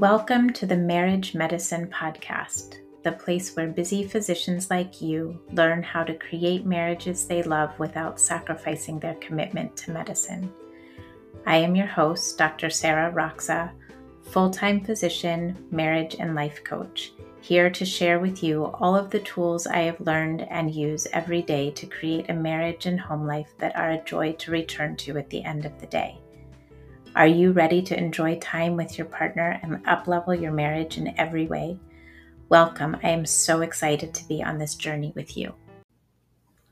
Welcome to the Marriage Medicine Podcast, the place where busy physicians like you learn how to create marriages they love without sacrificing their commitment to medicine. I am your host, Dr. Sarah Roxa, full time physician, marriage, and life coach, here to share with you all of the tools I have learned and use every day to create a marriage and home life that are a joy to return to at the end of the day. Are you ready to enjoy time with your partner and uplevel your marriage in every way? Welcome. I am so excited to be on this journey with you.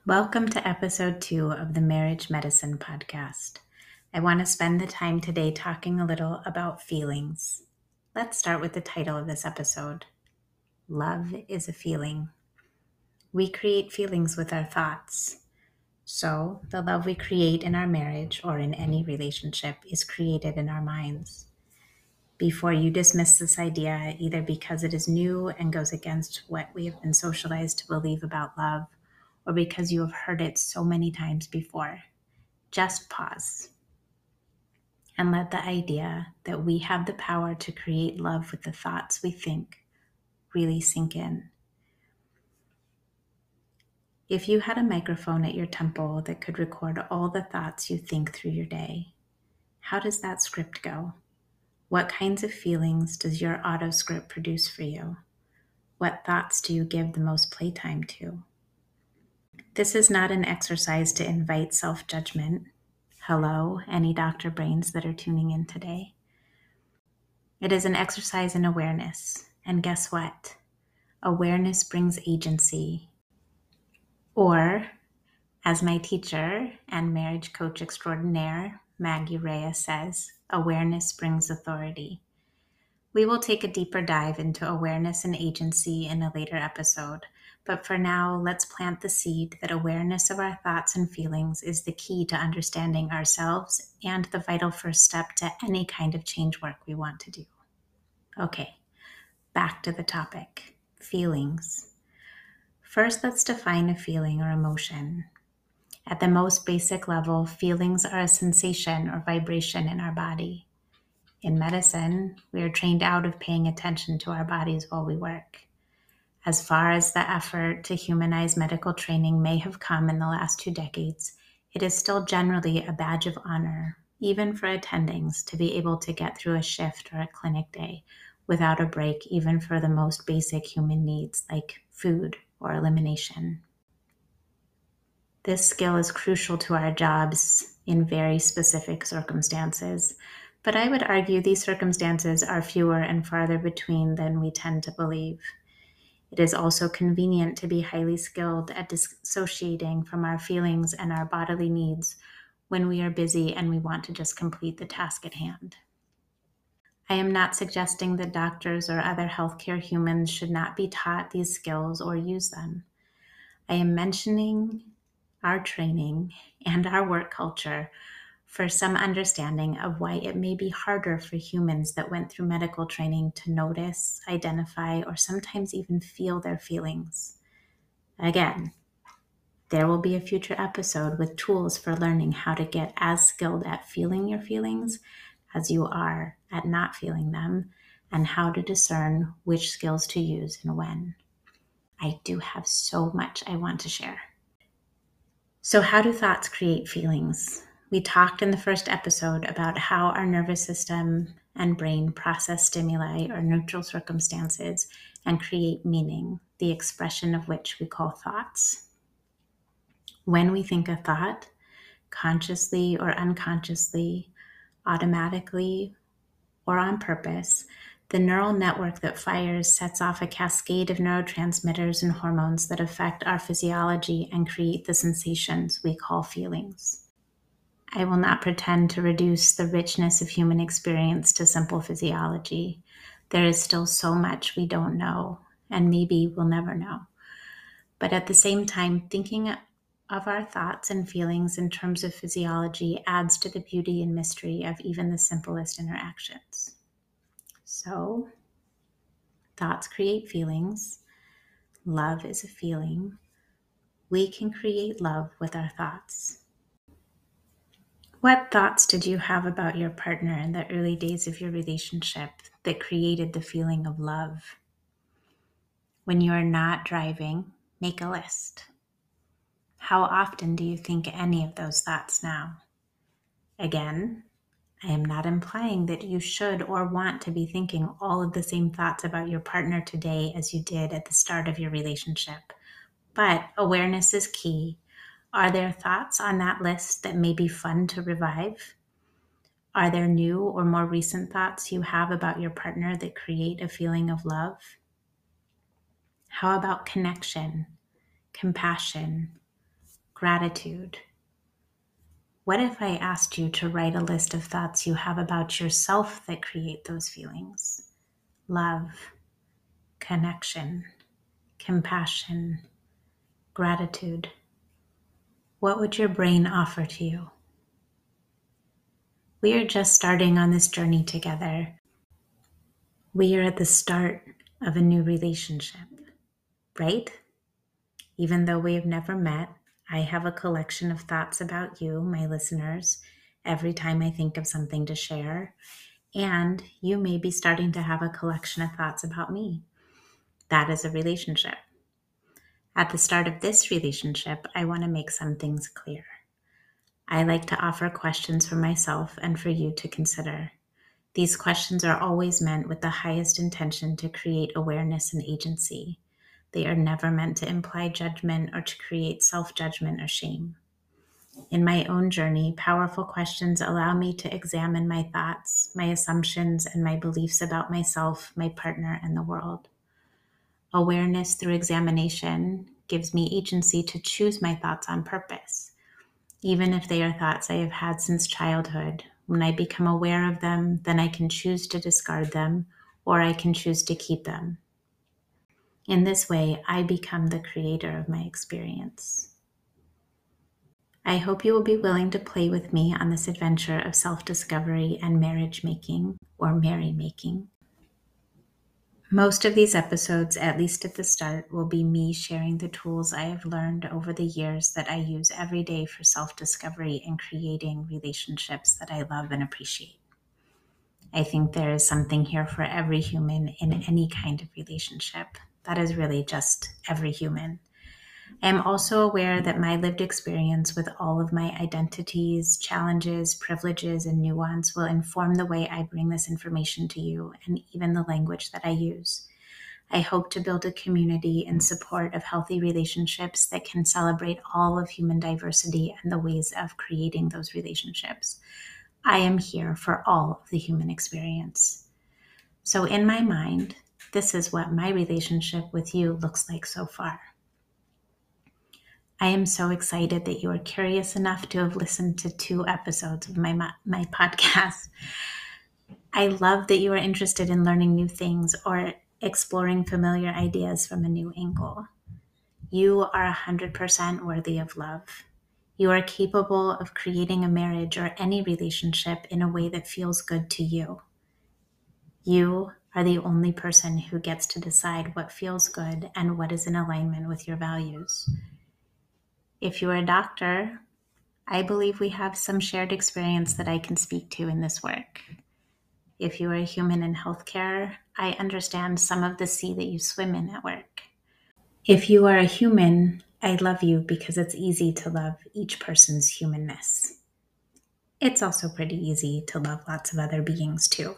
Welcome to episode two of the Marriage Medicine Podcast. I want to spend the time today talking a little about feelings. Let's start with the title of this episode Love is a Feeling. We create feelings with our thoughts. So, the love we create in our marriage or in any relationship is created in our minds. Before you dismiss this idea, either because it is new and goes against what we have been socialized to believe about love, or because you have heard it so many times before, just pause and let the idea that we have the power to create love with the thoughts we think really sink in. If you had a microphone at your temple that could record all the thoughts you think through your day, how does that script go? What kinds of feelings does your auto script produce for you? What thoughts do you give the most playtime to? This is not an exercise to invite self judgment. Hello, any doctor brains that are tuning in today. It is an exercise in awareness. And guess what? Awareness brings agency or, as my teacher and marriage coach extraordinaire, Maggie Reyes says, awareness brings authority. We will take a deeper dive into awareness and agency in a later episode, but for now, let's plant the seed that awareness of our thoughts and feelings is the key to understanding ourselves and the vital first step to any kind of change work we want to do. Okay, back to the topic feelings. First, let's define a feeling or emotion. At the most basic level, feelings are a sensation or vibration in our body. In medicine, we are trained out of paying attention to our bodies while we work. As far as the effort to humanize medical training may have come in the last two decades, it is still generally a badge of honor, even for attendings, to be able to get through a shift or a clinic day without a break, even for the most basic human needs like food or elimination. This skill is crucial to our jobs in very specific circumstances, but I would argue these circumstances are fewer and farther between than we tend to believe. It is also convenient to be highly skilled at dissociating from our feelings and our bodily needs when we are busy and we want to just complete the task at hand. I am not suggesting that doctors or other healthcare humans should not be taught these skills or use them. I am mentioning our training and our work culture for some understanding of why it may be harder for humans that went through medical training to notice, identify, or sometimes even feel their feelings. Again, there will be a future episode with tools for learning how to get as skilled at feeling your feelings as you are at not feeling them and how to discern which skills to use and when. I do have so much I want to share. So, how do thoughts create feelings? We talked in the first episode about how our nervous system and brain process stimuli or neutral circumstances and create meaning, the expression of which we call thoughts. When we think a thought, consciously or unconsciously, automatically or on purpose, the neural network that fires sets off a cascade of neurotransmitters and hormones that affect our physiology and create the sensations we call feelings. I will not pretend to reduce the richness of human experience to simple physiology. There is still so much we don't know, and maybe we'll never know. But at the same time, thinking of our thoughts and feelings in terms of physiology adds to the beauty and mystery of even the simplest interactions. So, thoughts create feelings. Love is a feeling. We can create love with our thoughts. What thoughts did you have about your partner in the early days of your relationship that created the feeling of love? When you are not driving, make a list. How often do you think any of those thoughts now? Again, I am not implying that you should or want to be thinking all of the same thoughts about your partner today as you did at the start of your relationship. But awareness is key are there thoughts on that list that may be fun to revive? Are there new or more recent thoughts you have about your partner that create a feeling of love? How about connection, compassion, gratitude? What if I asked you to write a list of thoughts you have about yourself that create those feelings? Love, connection, compassion, gratitude. What would your brain offer to you? We are just starting on this journey together. We are at the start of a new relationship, right? Even though we have never met, I have a collection of thoughts about you, my listeners, every time I think of something to share. And you may be starting to have a collection of thoughts about me. That is a relationship. At the start of this relationship, I want to make some things clear. I like to offer questions for myself and for you to consider. These questions are always meant with the highest intention to create awareness and agency. They are never meant to imply judgment or to create self judgment or shame. In my own journey, powerful questions allow me to examine my thoughts, my assumptions, and my beliefs about myself, my partner, and the world. Awareness through examination gives me agency to choose my thoughts on purpose, even if they are thoughts I have had since childhood. When I become aware of them, then I can choose to discard them or I can choose to keep them. In this way, I become the creator of my experience. I hope you will be willing to play with me on this adventure of self discovery and marriage making or merry making. Most of these episodes, at least at the start, will be me sharing the tools I have learned over the years that I use every day for self discovery and creating relationships that I love and appreciate. I think there is something here for every human in any kind of relationship. That is really just every human. I am also aware that my lived experience with all of my identities, challenges, privileges, and nuance will inform the way I bring this information to you and even the language that I use. I hope to build a community in support of healthy relationships that can celebrate all of human diversity and the ways of creating those relationships. I am here for all of the human experience. So, in my mind, this is what my relationship with you looks like so far. I am so excited that you are curious enough to have listened to two episodes of my, my podcast. I love that you are interested in learning new things or exploring familiar ideas from a new angle. You are 100% worthy of love. You are capable of creating a marriage or any relationship in a way that feels good to you. You are the only person who gets to decide what feels good and what is in alignment with your values. If you're a doctor, I believe we have some shared experience that I can speak to in this work. If you are a human in healthcare, I understand some of the sea that you swim in at work. If you are a human, I love you because it's easy to love each person's humanness. It's also pretty easy to love lots of other beings too.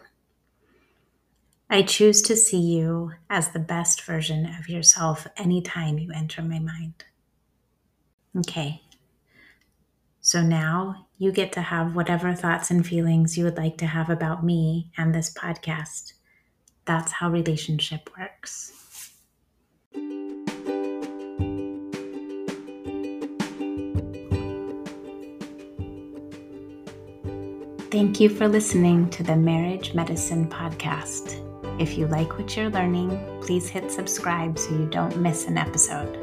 I choose to see you as the best version of yourself anytime you enter my mind. Okay. So now you get to have whatever thoughts and feelings you would like to have about me and this podcast. That's how relationship works. Thank you for listening to the Marriage Medicine Podcast. If you like what you're learning, please hit subscribe so you don't miss an episode.